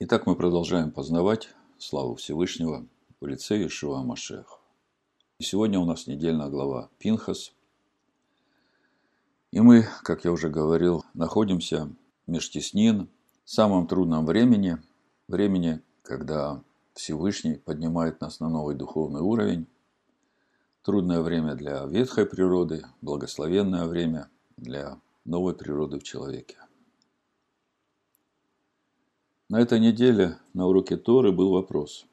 Итак, мы продолжаем познавать славу Всевышнего в лице Ишуа Машех. И сегодня у нас недельная глава Пинхас. И мы, как я уже говорил, находимся меж теснин, в самом трудном времени, времени, когда Всевышний поднимает нас на новый духовный уровень. Трудное время для ветхой природы, благословенное время для новой природы в человеке. На этой неделе на уроке Торы был вопрос.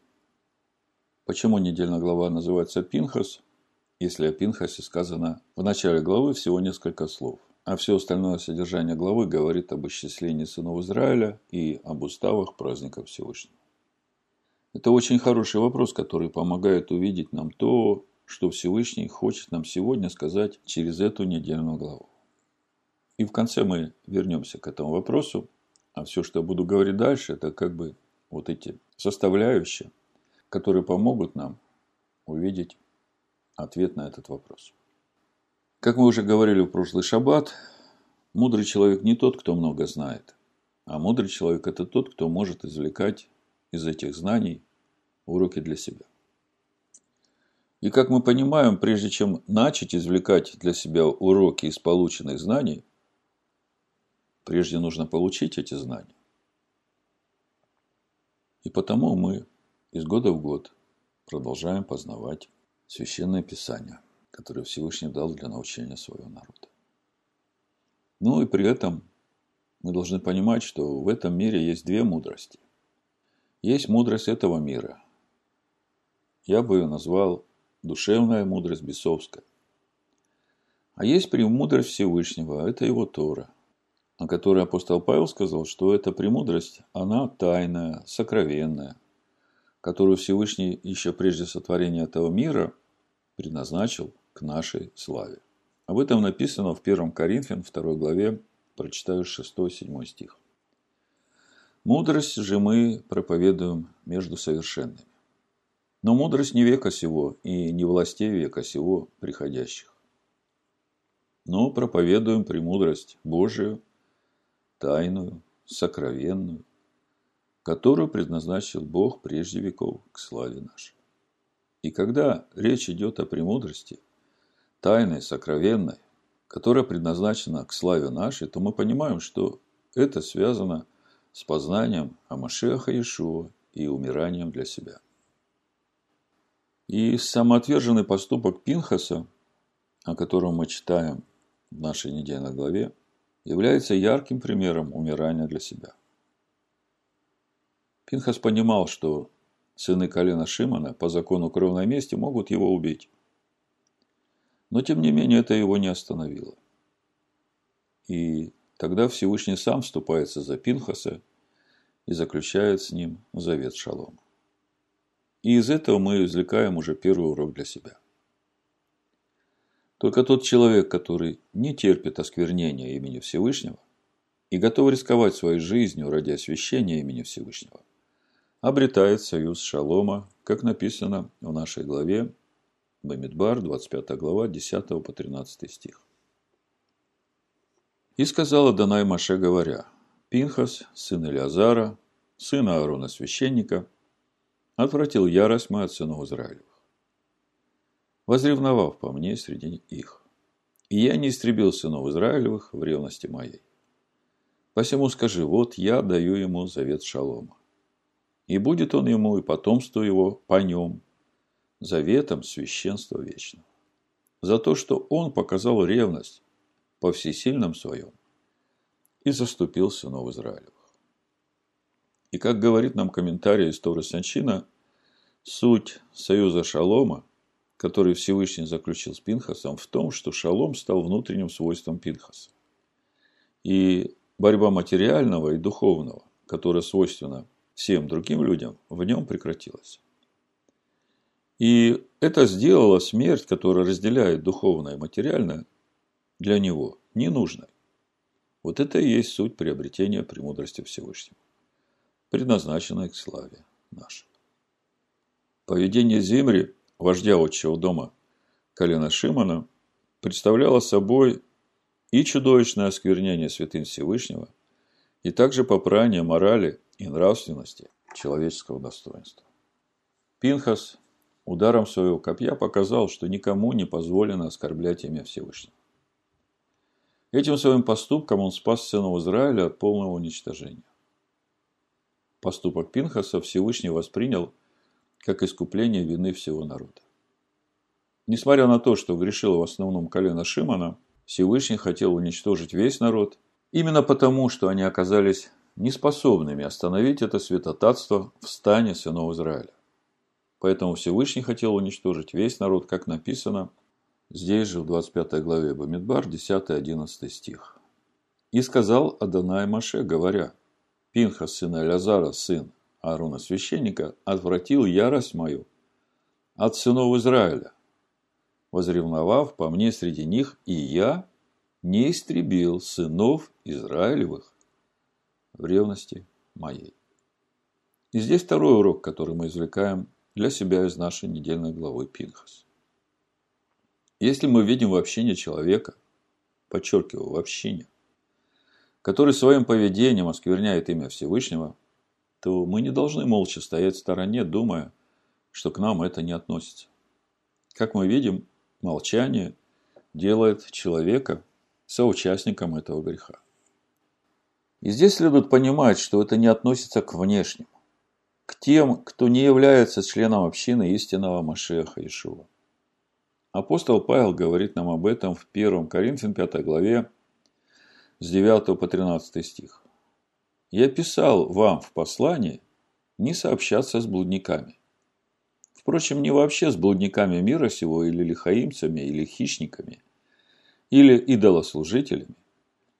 Почему недельная глава называется Пинхас, если о Пинхасе сказано в начале главы всего несколько слов, а все остальное содержание главы говорит об исчислении сынов Израиля и об уставах праздников Всевышнего. Это очень хороший вопрос, который помогает увидеть нам то, что Всевышний хочет нам сегодня сказать через эту недельную главу. И в конце мы вернемся к этому вопросу, а все, что я буду говорить дальше, это как бы вот эти составляющие, которые помогут нам увидеть ответ на этот вопрос. Как мы уже говорили в прошлый шаббат, мудрый человек не тот, кто много знает, а мудрый человек – это тот, кто может извлекать из этих знаний уроки для себя. И как мы понимаем, прежде чем начать извлекать для себя уроки из полученных знаний, Прежде нужно получить эти знания. И потому мы из года в год продолжаем познавать Священное Писание, которое Всевышний дал для научения своего народа. Ну и при этом мы должны понимать, что в этом мире есть две мудрости. Есть мудрость этого мира. Я бы ее назвал душевная мудрость бесовская. А есть премудрость Всевышнего, это его Тора – о которой апостол Павел сказал, что эта премудрость, она тайная, сокровенная, которую Всевышний еще прежде сотворения этого мира предназначил к нашей славе. Об этом написано в 1 Коринфян 2 главе, прочитаю 6-7 стих. Мудрость же мы проповедуем между совершенными. Но мудрость не века сего и не властей века сего приходящих. Но проповедуем премудрость Божию, тайную, сокровенную, которую предназначил Бог прежде веков к славе нашей. И когда речь идет о премудрости, тайной, сокровенной, которая предназначена к славе нашей, то мы понимаем, что это связано с познанием о Машеха Иешуа и умиранием для себя. И самоотверженный поступок Пинхаса, о котором мы читаем в нашей недельной главе, является ярким примером умирания для себя. Пинхас понимал, что сыны колена Шимона по закону кровной мести могут его убить. Но тем не менее это его не остановило. И тогда Всевышний сам вступается за Пинхаса и заключает с ним завет шалома. И из этого мы извлекаем уже первый урок для себя. Только тот человек, который не терпит осквернения имени Всевышнего и готов рисковать своей жизнью ради освящения имени Всевышнего, обретает союз шалома, как написано в нашей главе Бамидбар, 25 глава, 10 по 13 стих. И сказала Данай Маше, говоря, Пинхас, сын Илиазара, сын Аарона священника, отвратил ярость мою от сынов Израилю возревновав по мне среди их. И я не истребил сынов Израилевых в ревности моей. Посему скажи, вот я даю ему завет шалома. И будет он ему и потомство его по нем, заветом священства вечного. За то, что он показал ревность по всесильном своем и заступил сынов Израилевых. И как говорит нам комментарий из Торы Санчина, суть союза Шалома который Всевышний заключил с Пинхасом, в том, что шалом стал внутренним свойством Пинхаса. И борьба материального и духовного, которая свойственна всем другим людям, в нем прекратилась. И это сделало смерть, которая разделяет духовное и материальное, для него ненужной. Вот это и есть суть приобретения премудрости Всевышнего, предназначенной к славе нашей. Поведение Зимри вождя отчего дома колена Шимона, представляло собой и чудовищное осквернение святынь Всевышнего, и также попрание морали и нравственности человеческого достоинства. Пинхас ударом своего копья показал, что никому не позволено оскорблять имя Всевышнего. Этим своим поступком он спас сынов Израиля от полного уничтожения. Поступок Пинхаса Всевышний воспринял как искупление вины всего народа. Несмотря на то, что грешило в основном колено Шимона, Всевышний хотел уничтожить весь народ, именно потому, что они оказались неспособными остановить это святотатство в стане сынов Израиля. Поэтому Всевышний хотел уничтожить весь народ, как написано здесь же в 25 главе Бамидбар, 10-11 стих. «И сказал Адонай Маше, говоря, Пинха, сына Лязара, сын Аарона священника, отвратил ярость мою от сынов Израиля, возревновав по мне среди них, и я не истребил сынов Израилевых в ревности моей. И здесь второй урок, который мы извлекаем для себя из нашей недельной главы Пинхас. Если мы видим в общине человека, подчеркиваю, в общине, который своим поведением оскверняет имя Всевышнего, то мы не должны молча стоять в стороне, думая, что к нам это не относится. Как мы видим, молчание делает человека соучастником этого греха. И здесь следует понимать, что это не относится к внешним, к тем, кто не является членом общины истинного Машеха Ишуа. Апостол Павел говорит нам об этом в 1 Коринфян 5 главе с 9 по 13 стих. «Я писал вам в послании не сообщаться с блудниками. Впрочем, не вообще с блудниками мира сего или лихаимцами, или хищниками, или идолослужителями,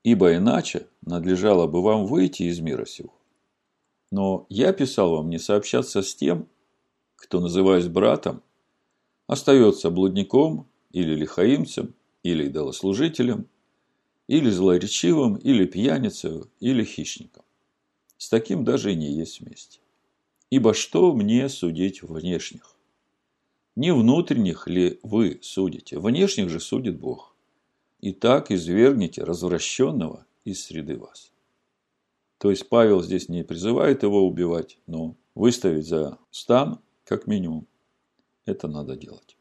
ибо иначе надлежало бы вам выйти из мира сего. Но я писал вам не сообщаться с тем, кто, называясь братом, остается блудником или лихаимцем, или идолослужителем, или злоречивым, или пьяницей, или хищником. С таким даже и не есть вместе. Ибо что мне судить внешних? Не внутренних ли вы судите? Внешних же судит Бог. И так извергните развращенного из среды вас. То есть Павел здесь не призывает его убивать, но выставить за стан как минимум это надо делать.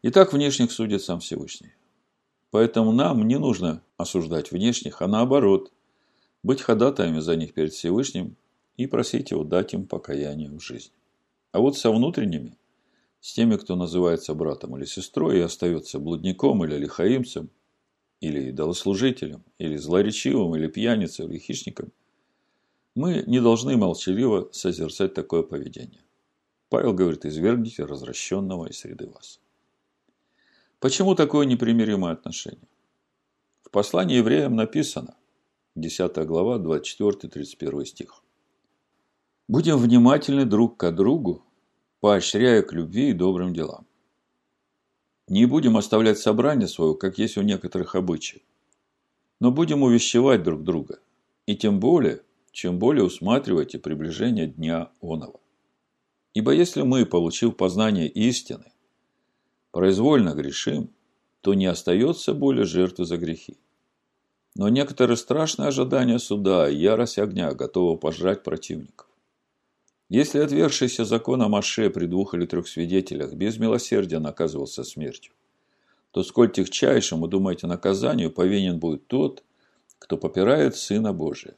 Итак, внешних судит сам Всевышний. Поэтому нам не нужно осуждать внешних, а наоборот, быть ходатаями за них перед Всевышним и просить его дать им покаяние в жизни. А вот со внутренними, с теми, кто называется братом или сестрой и остается блудником или лихаимцем, или идолослужителем, или злоречивым, или пьяницей, или хищником, мы не должны молчаливо созерцать такое поведение. Павел говорит, извергните развращенного из среды вас. Почему такое непримиримое отношение? В послании евреям написано, 10 глава, 24-31 стих. Будем внимательны друг к другу, поощряя к любви и добрым делам. Не будем оставлять собрание свое, как есть у некоторых обычаев, но будем увещевать друг друга, и тем более, чем более усматривайте приближение дня оного. Ибо если мы, получив познание истины, произвольно грешим, то не остается более жертвы за грехи. Но некоторые страшные ожидания суда и ярость огня готовы пожрать противников. Если отвергшийся закона Маше при двух или трех свидетелях без милосердия наказывался смертью, то сколь техчайшему, думаете, наказанию повинен будет тот, кто попирает Сына Божия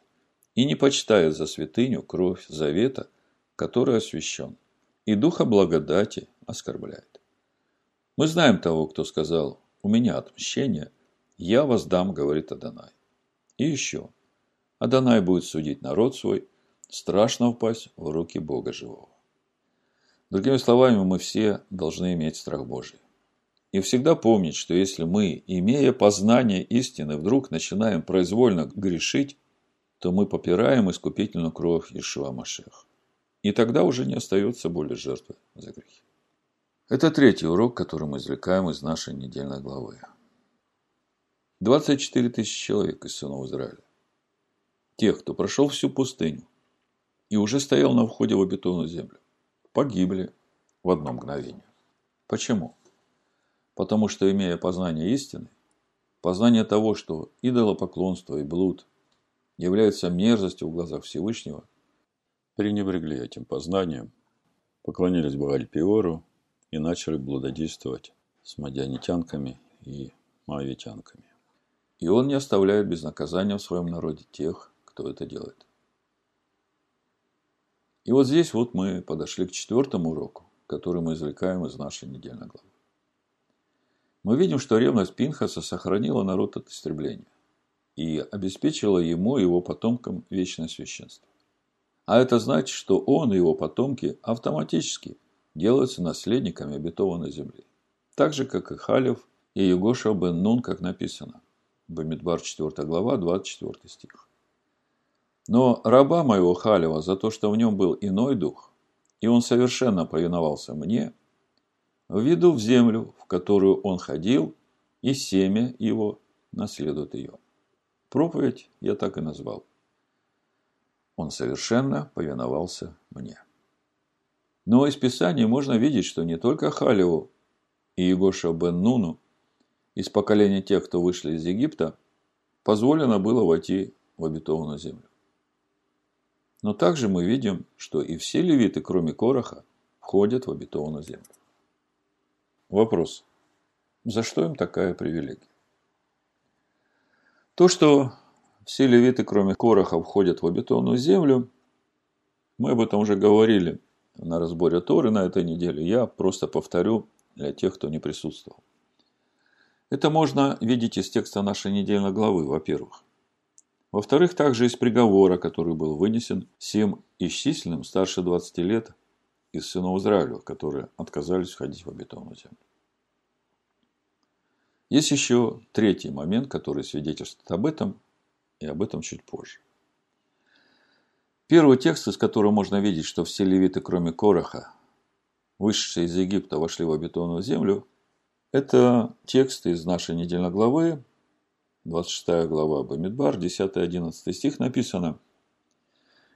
и не почитает за святыню кровь завета, который освящен и духа благодати оскорбляет. Мы знаем того, кто сказал, у меня отмщение, я воздам, говорит Адонай. И еще, Адонай будет судить народ свой, страшно упасть в руки Бога живого. Другими словами, мы все должны иметь страх Божий. И всегда помнить, что если мы, имея познание истины, вдруг начинаем произвольно грешить, то мы попираем искупительную кровь Ишуа Машеха. И тогда уже не остается более жертвы за грехи. Это третий урок, который мы извлекаем из нашей недельной главы. 24 тысячи человек из сынов Израиля. Тех, кто прошел всю пустыню и уже стоял на входе в обетованную землю, погибли в одно мгновение. Почему? Потому что, имея познание истины, познание того, что идолопоклонство и блуд являются мерзостью в глазах Всевышнего – пренебрегли этим познанием, поклонились Багальпиору и начали блудодействовать с мадианитянками и моавитянками. И он не оставляет без наказания в своем народе тех, кто это делает. И вот здесь вот мы подошли к четвертому уроку, который мы извлекаем из нашей недельной главы. Мы видим, что ревность Пинхаса сохранила народ от истребления и обеспечила ему и его потомкам вечное священство. А это значит, что он и его потомки автоматически делаются наследниками обетованной земли. Так же, как и Халев и Егоша бен Нун, как написано. Бамидбар 4 глава, 24 стих. Но раба моего Халева за то, что в нем был иной дух, и он совершенно повиновался мне, введу в землю, в которую он ходил, и семя его наследует ее. Проповедь я так и назвал. Он совершенно повиновался мне. Но из Писания можно видеть, что не только Халеву и Егоша бен Нуну из поколения тех, кто вышли из Египта, позволено было войти в обетованную землю. Но также мы видим, что и все левиты, кроме Короха, входят в обетованную землю. Вопрос. За что им такая привилегия? То, что все левиты, кроме Короха, входят в обетованную землю, мы об этом уже говорили на разборе Торы на этой неделе. Я просто повторю для тех, кто не присутствовал. Это можно видеть из текста нашей недельной главы, во-первых. Во-вторых, также из приговора, который был вынесен всем исчисленным старше 20 лет из сынов Израиля, которые отказались входить в обетованную землю. Есть еще третий момент, который свидетельствует об этом, и об этом чуть позже. Первый текст, из которого можно видеть, что все левиты, кроме Короха, вышедшие из Египта, вошли в обетованную землю, это текст из нашей недельной главы, 26 глава Бамидбар, 10-11 стих написано.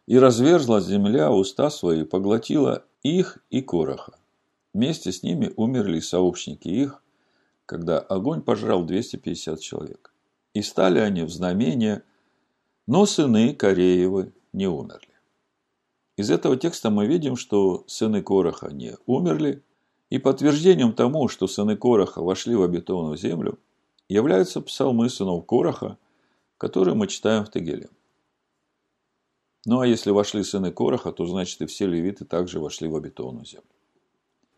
«И разверзла земля уста свои, поглотила их и Короха. Вместе с ними умерли сообщники их, когда огонь пожрал 250 человек. И стали они в знамение, но сыны Кореевы не умерли. Из этого текста мы видим, что сыны Короха не умерли, и подтверждением тому, что сыны Короха вошли в обетованную землю, являются псалмы сынов Короха, которые мы читаем в Тегеле. Ну а если вошли сыны Короха, то значит и все левиты также вошли в обетованную землю.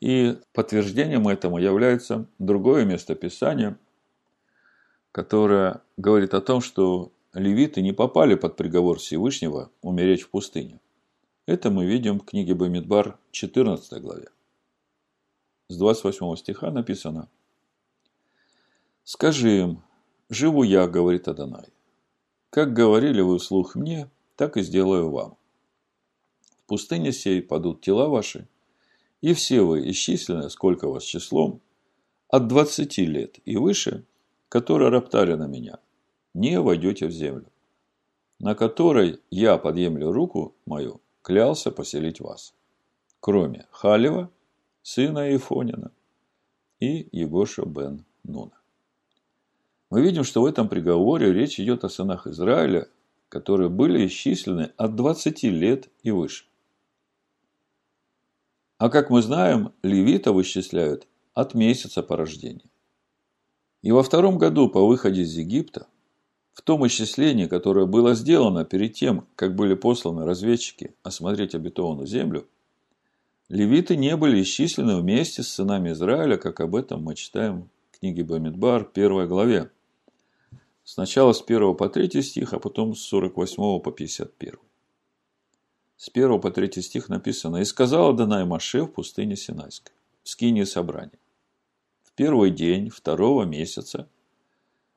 И подтверждением этому является другое место Писания, которое говорит о том, что левиты не попали под приговор Всевышнего умереть в пустыне. Это мы видим в книге Бамидбар 14 главе. С 28 стиха написано – Скажи им, живу я, говорит Адонай. Как говорили вы вслух мне, так и сделаю вам. В пустыне сей падут тела ваши, и все вы, исчислены, сколько вас числом, от двадцати лет и выше, которые роптали на меня, не войдете в землю, на которой я подъемлю руку мою, клялся поселить вас, кроме Халева, сына Ифонина и Егоша бен Нуна мы видим, что в этом приговоре речь идет о сынах Израиля, которые были исчислены от 20 лет и выше. А как мы знаем, левитов исчисляют от месяца по рождению. И во втором году по выходе из Египта, в том исчислении, которое было сделано перед тем, как были посланы разведчики осмотреть обетованную землю, левиты не были исчислены вместе с сынами Израиля, как об этом мы читаем в книге Бамидбар, первой главе. Сначала с 1 по 3 стих, а потом с 48 по 51. С 1 по 3 стих написано «И сказала Данай Маше в пустыне Синайской, в скине собрания, в первый день второго месяца,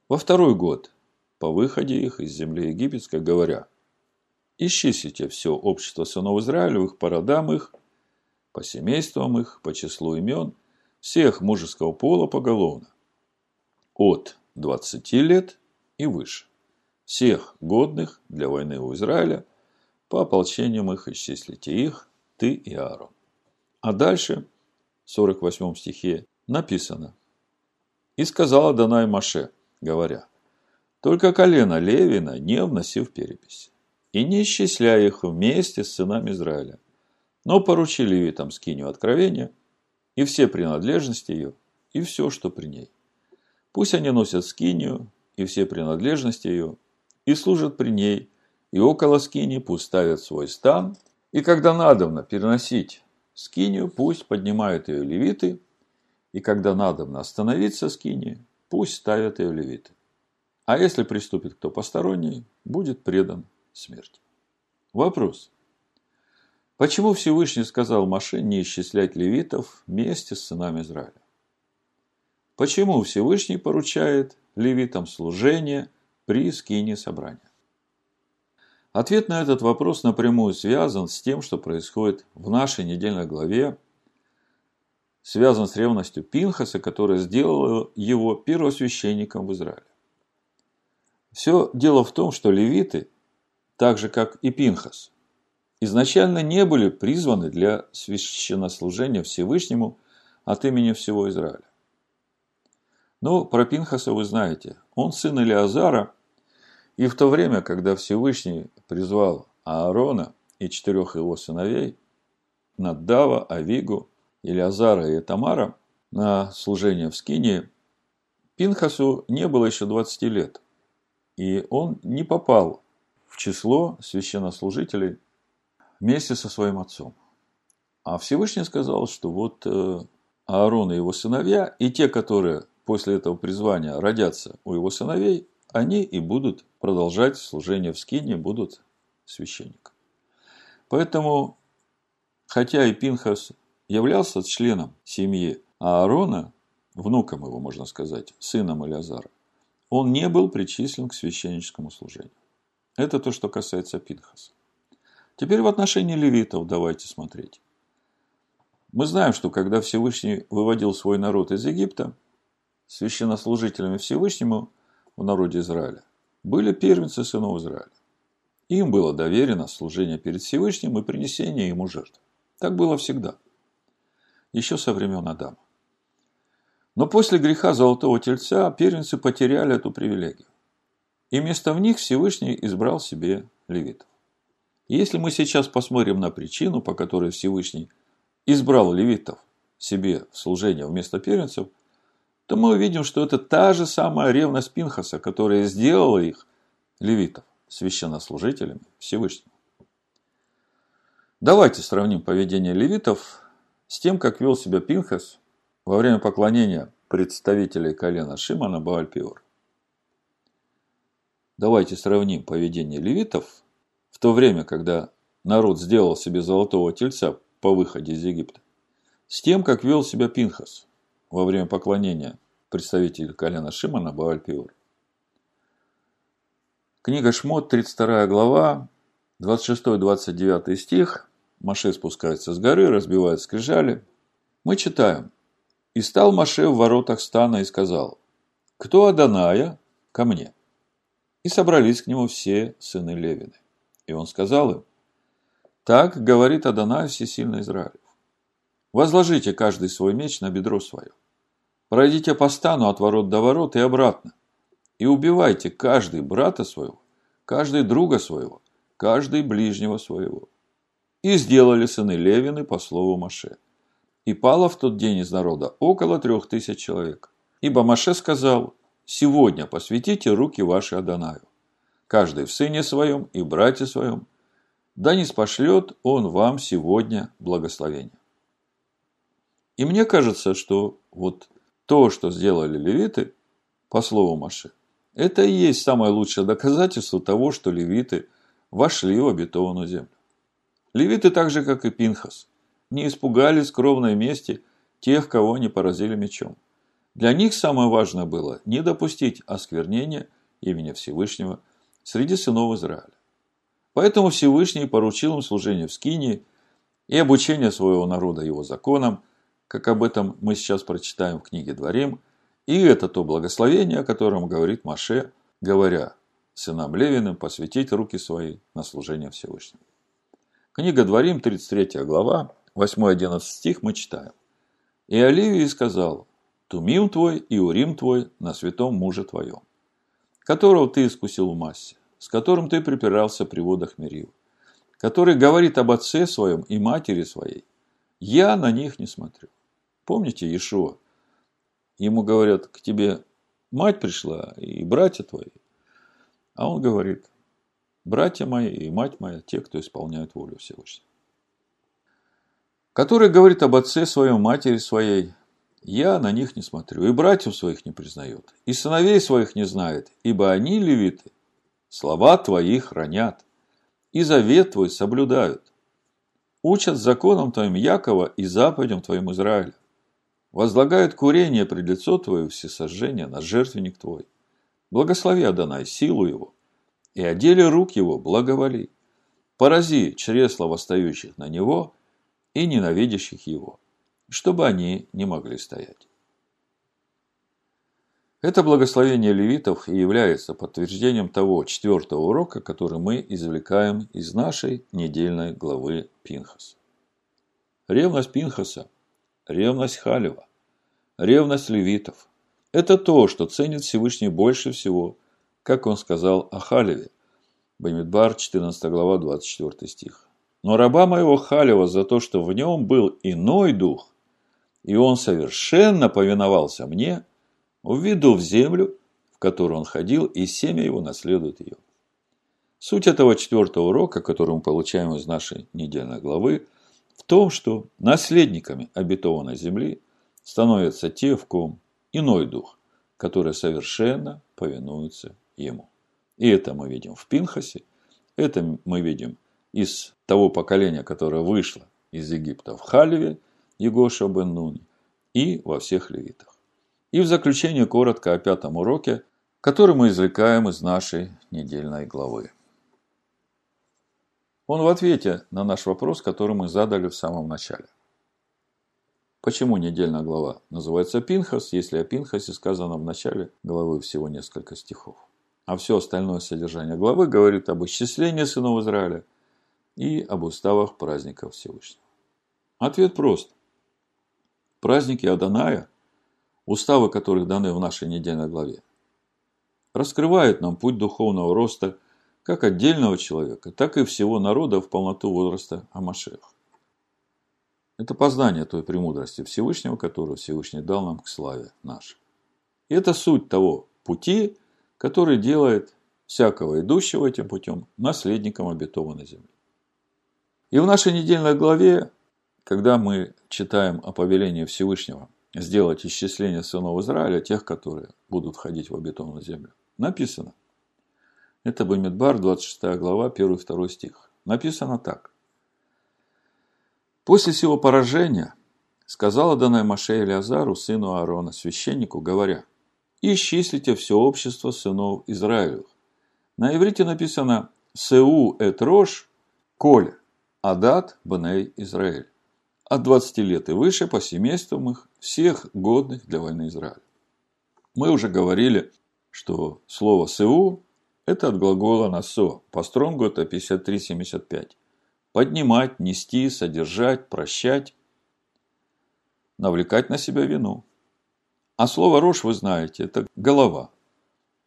во второй год, по выходе их из земли египетской, говоря, исчислите все общество сынов Израилевых по родам их, по семействам их, по числу имен, всех мужеского пола поголовно, от 20 лет и выше. Всех годных для войны у Израиля, по ополчениям их исчислите их, ты и Аарон. А дальше, в 48 стихе, написано. «И сказала Данай Маше, говоря, только колено Левина не вносив перепись. и не исчисляй их вместе с сынами Израиля. Но поручи левитам скинию откровения и все принадлежности ее, и все, что при ней. Пусть они носят скинию и все принадлежности ее, и служат при ней, и около скини пусть ставят свой стан, и когда надобно переносить скинию, пусть поднимают ее левиты, и когда надобно остановиться скинии, пусть ставят ее левиты. А если приступит кто посторонний, будет предан смерти. Вопрос. Почему Всевышний сказал Маше не исчислять левитов вместе с сынами Израиля? Почему Всевышний поручает левитам служение при скине собрания? Ответ на этот вопрос напрямую связан с тем, что происходит в нашей недельной главе, связан с ревностью Пинхаса, которая сделала его первосвященником в Израиле. Все дело в том, что левиты, так же как и Пинхас, изначально не были призваны для священнослужения Всевышнему от имени всего Израиля. Но про Пинхаса вы знаете. Он сын Илиазара, и в то время, когда Всевышний призвал Аарона и четырех его сыновей, Наддава, Авигу, Илиазара и Тамара на служение в Скинии, Пинхасу не было еще 20 лет и он не попал в число священнослужителей вместе со своим отцом. А Всевышний сказал, что вот э, Аарон и его сыновья, и те, которые после этого призвания родятся у его сыновей, они и будут продолжать служение в скине, будут священником. Поэтому, хотя и Пинхас являлся членом семьи Аарона, внуком его, можно сказать, сыном Илиазара, он не был причислен к священническому служению. Это то, что касается Пинхаса. Теперь в отношении левитов давайте смотреть. Мы знаем, что когда Всевышний выводил свой народ из Египта, священнослужителями Всевышнему в народе Израиля были первенцы сынов Израиля. Им было доверено служение перед Всевышним и принесение ему жертв. Так было всегда. Еще со времен Адама. Но после греха Золотого Тельца первенцы потеряли эту привилегию. И вместо них Всевышний избрал себе левитов. Если мы сейчас посмотрим на причину, по которой Всевышний избрал левитов себе в служение вместо первенцев, то мы увидим, что это та же самая ревность Пинхаса, которая сделала их, левитов, священнослужителями Всевышнего. Давайте сравним поведение левитов с тем, как вел себя Пинхас во время поклонения представителей колена Шимана Баальпиор. Давайте сравним поведение левитов в то время, когда народ сделал себе золотого тельца по выходе из Египта, с тем, как вел себя Пинхас во время поклонения представителей колена Шимана Баальпиор. Книга Шмот, 32 глава, 26-29 стих. Маше спускается с горы, разбивает скрижали. Мы читаем. И стал Маше в воротах стана и сказал, «Кто Аданая? Ко мне». И собрались к нему все сыны Левины. И он сказал им, «Так говорит Адонай всесильный Израилев. Возложите каждый свой меч на бедро свое. Пройдите по стану от ворот до ворот и обратно. И убивайте каждый брата своего, каждый друга своего, каждый ближнего своего». И сделали сыны Левины по слову Маше. И пало в тот день из народа около трех тысяч человек. Ибо Маше сказал, «Сегодня посвятите руки ваши Адонаю, каждый в сыне своем и брате своем, да не спошлет он вам сегодня благословение». И мне кажется, что вот то, что сделали левиты, по слову Маше, это и есть самое лучшее доказательство того, что левиты вошли в обетованную землю. Левиты так же, как и Пинхас – не испугались кровной мести тех, кого они поразили мечом. Для них самое важное было не допустить осквернения имени Всевышнего среди сынов Израиля. Поэтому Всевышний поручил им служение в Скинии и обучение своего народа его законам, как об этом мы сейчас прочитаем в книге Дворим, и это то благословение, о котором говорит Маше, говоря сынам Левиным посвятить руки свои на служение Всевышнему. Книга Дворим, 33 глава, 8-11 стих мы читаем. «И Оливии сказал, Тумим твой и Урим твой на святом муже твоем, которого ты искусил в массе, с которым ты припирался при водах Мерил, который говорит об отце своем и матери своей, я на них не смотрю. Помните Иешуа? Ему говорят, к тебе мать пришла и братья твои. А он говорит, братья мои и мать моя, те, кто исполняют волю Всевышнего. Который говорит об отце своем, матери своей, я на них не смотрю, и братьев своих не признает, и сыновей своих не знает, ибо они, левиты, слова твои хранят, и завет твой соблюдают. Учат законом твоим Якова и заповедям твоим Израиля. Возлагают курение пред лицо твое всесожжение на жертвенник твой. Благослови Адонай силу его, и о деле рук его благоволи. Порази чресла восстающих на него и ненавидящих его, чтобы они не могли стоять. Это благословение левитов и является подтверждением того четвертого урока, который мы извлекаем из нашей недельной главы Пинхас. Ревность Пинхаса, ревность Халева, ревность левитов – это то, что ценит Всевышний больше всего, как он сказал о Халеве. Бамидбар, 14 глава, 24 стих. Но раба моего Халева за то, что в нем был иной дух, и он совершенно повиновался мне, введу в землю, в которую он ходил, и семя его наследует ее. Суть этого четвертого урока, который мы получаем из нашей недельной главы, в том, что наследниками обетованной земли становятся те, в ком иной дух, который совершенно повинуется ему. И это мы видим в Пинхасе, это мы видим из того поколения, которое вышло из Египта в Халиве, Егоша бен Нуни, и во всех левитах. И в заключение коротко о пятом уроке, который мы извлекаем из нашей недельной главы. Он в ответе на наш вопрос, который мы задали в самом начале – Почему недельная глава называется Пинхас, если о Пинхасе сказано в начале главы всего несколько стихов? А все остальное содержание главы говорит об исчислении сынов Израиля и об уставах праздников Всевышнего. Ответ прост. Праздники Аданая, уставы которых даны в нашей недельной главе, раскрывают нам путь духовного роста как отдельного человека, так и всего народа в полноту возраста Амашеха. Это познание той премудрости Всевышнего, которую Всевышний дал нам к славе нашей. И это суть того пути, который делает всякого идущего этим путем наследником обетованной земли. И в нашей недельной главе, когда мы читаем о повелении Всевышнего сделать исчисление сынов Израиля, тех, которые будут входить в обетованную землю, написано. Это Бамидбар, 26 глава, 1-2 стих. Написано так. После сего поражения сказала Данай Маше Илиазару, сыну Аарона, священнику, говоря, «Исчислите все общество сынов Израилевых». На иврите написано «Сеу эт рош коль адат бней Израиль». От 20 лет и выше по семействам их всех годных для войны Израиля. Мы уже говорили, что слово «сеу» – это от глагола «насо». По стронгу это 53-75 поднимать, нести, содержать, прощать, навлекать на себя вину. А слово рожь, вы знаете, это голова.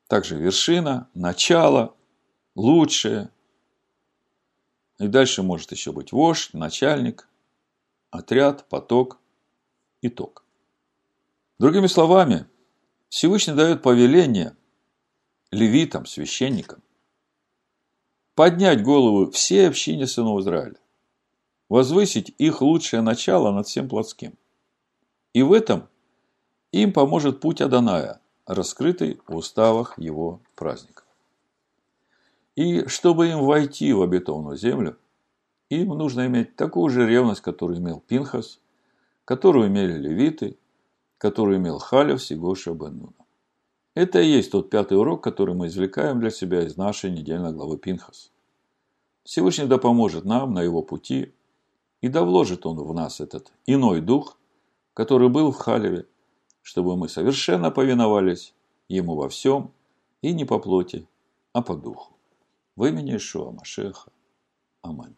Также вершина, начало, лучшее. И дальше может еще быть вождь, начальник, отряд, поток, итог. Другими словами, Всевышний дает повеление левитам, священникам, поднять голову всей общине сынов Израиля, возвысить их лучшее начало над всем плотским. И в этом им поможет путь Аданая, раскрытый в уставах его праздников. И чтобы им войти в обетованную землю, им нужно иметь такую же ревность, которую имел Пинхас, которую имели левиты, которую имел Халев, Сигоша, Беннуна. Это и есть тот пятый урок, который мы извлекаем для себя из нашей недельной главы Пинхас. Всевышний да поможет нам на его пути, и да вложит он в нас этот иной дух, который был в Халеве, чтобы мы совершенно повиновались ему во всем, и не по плоти, а по духу. В имени Ишуа Машеха. Аминь.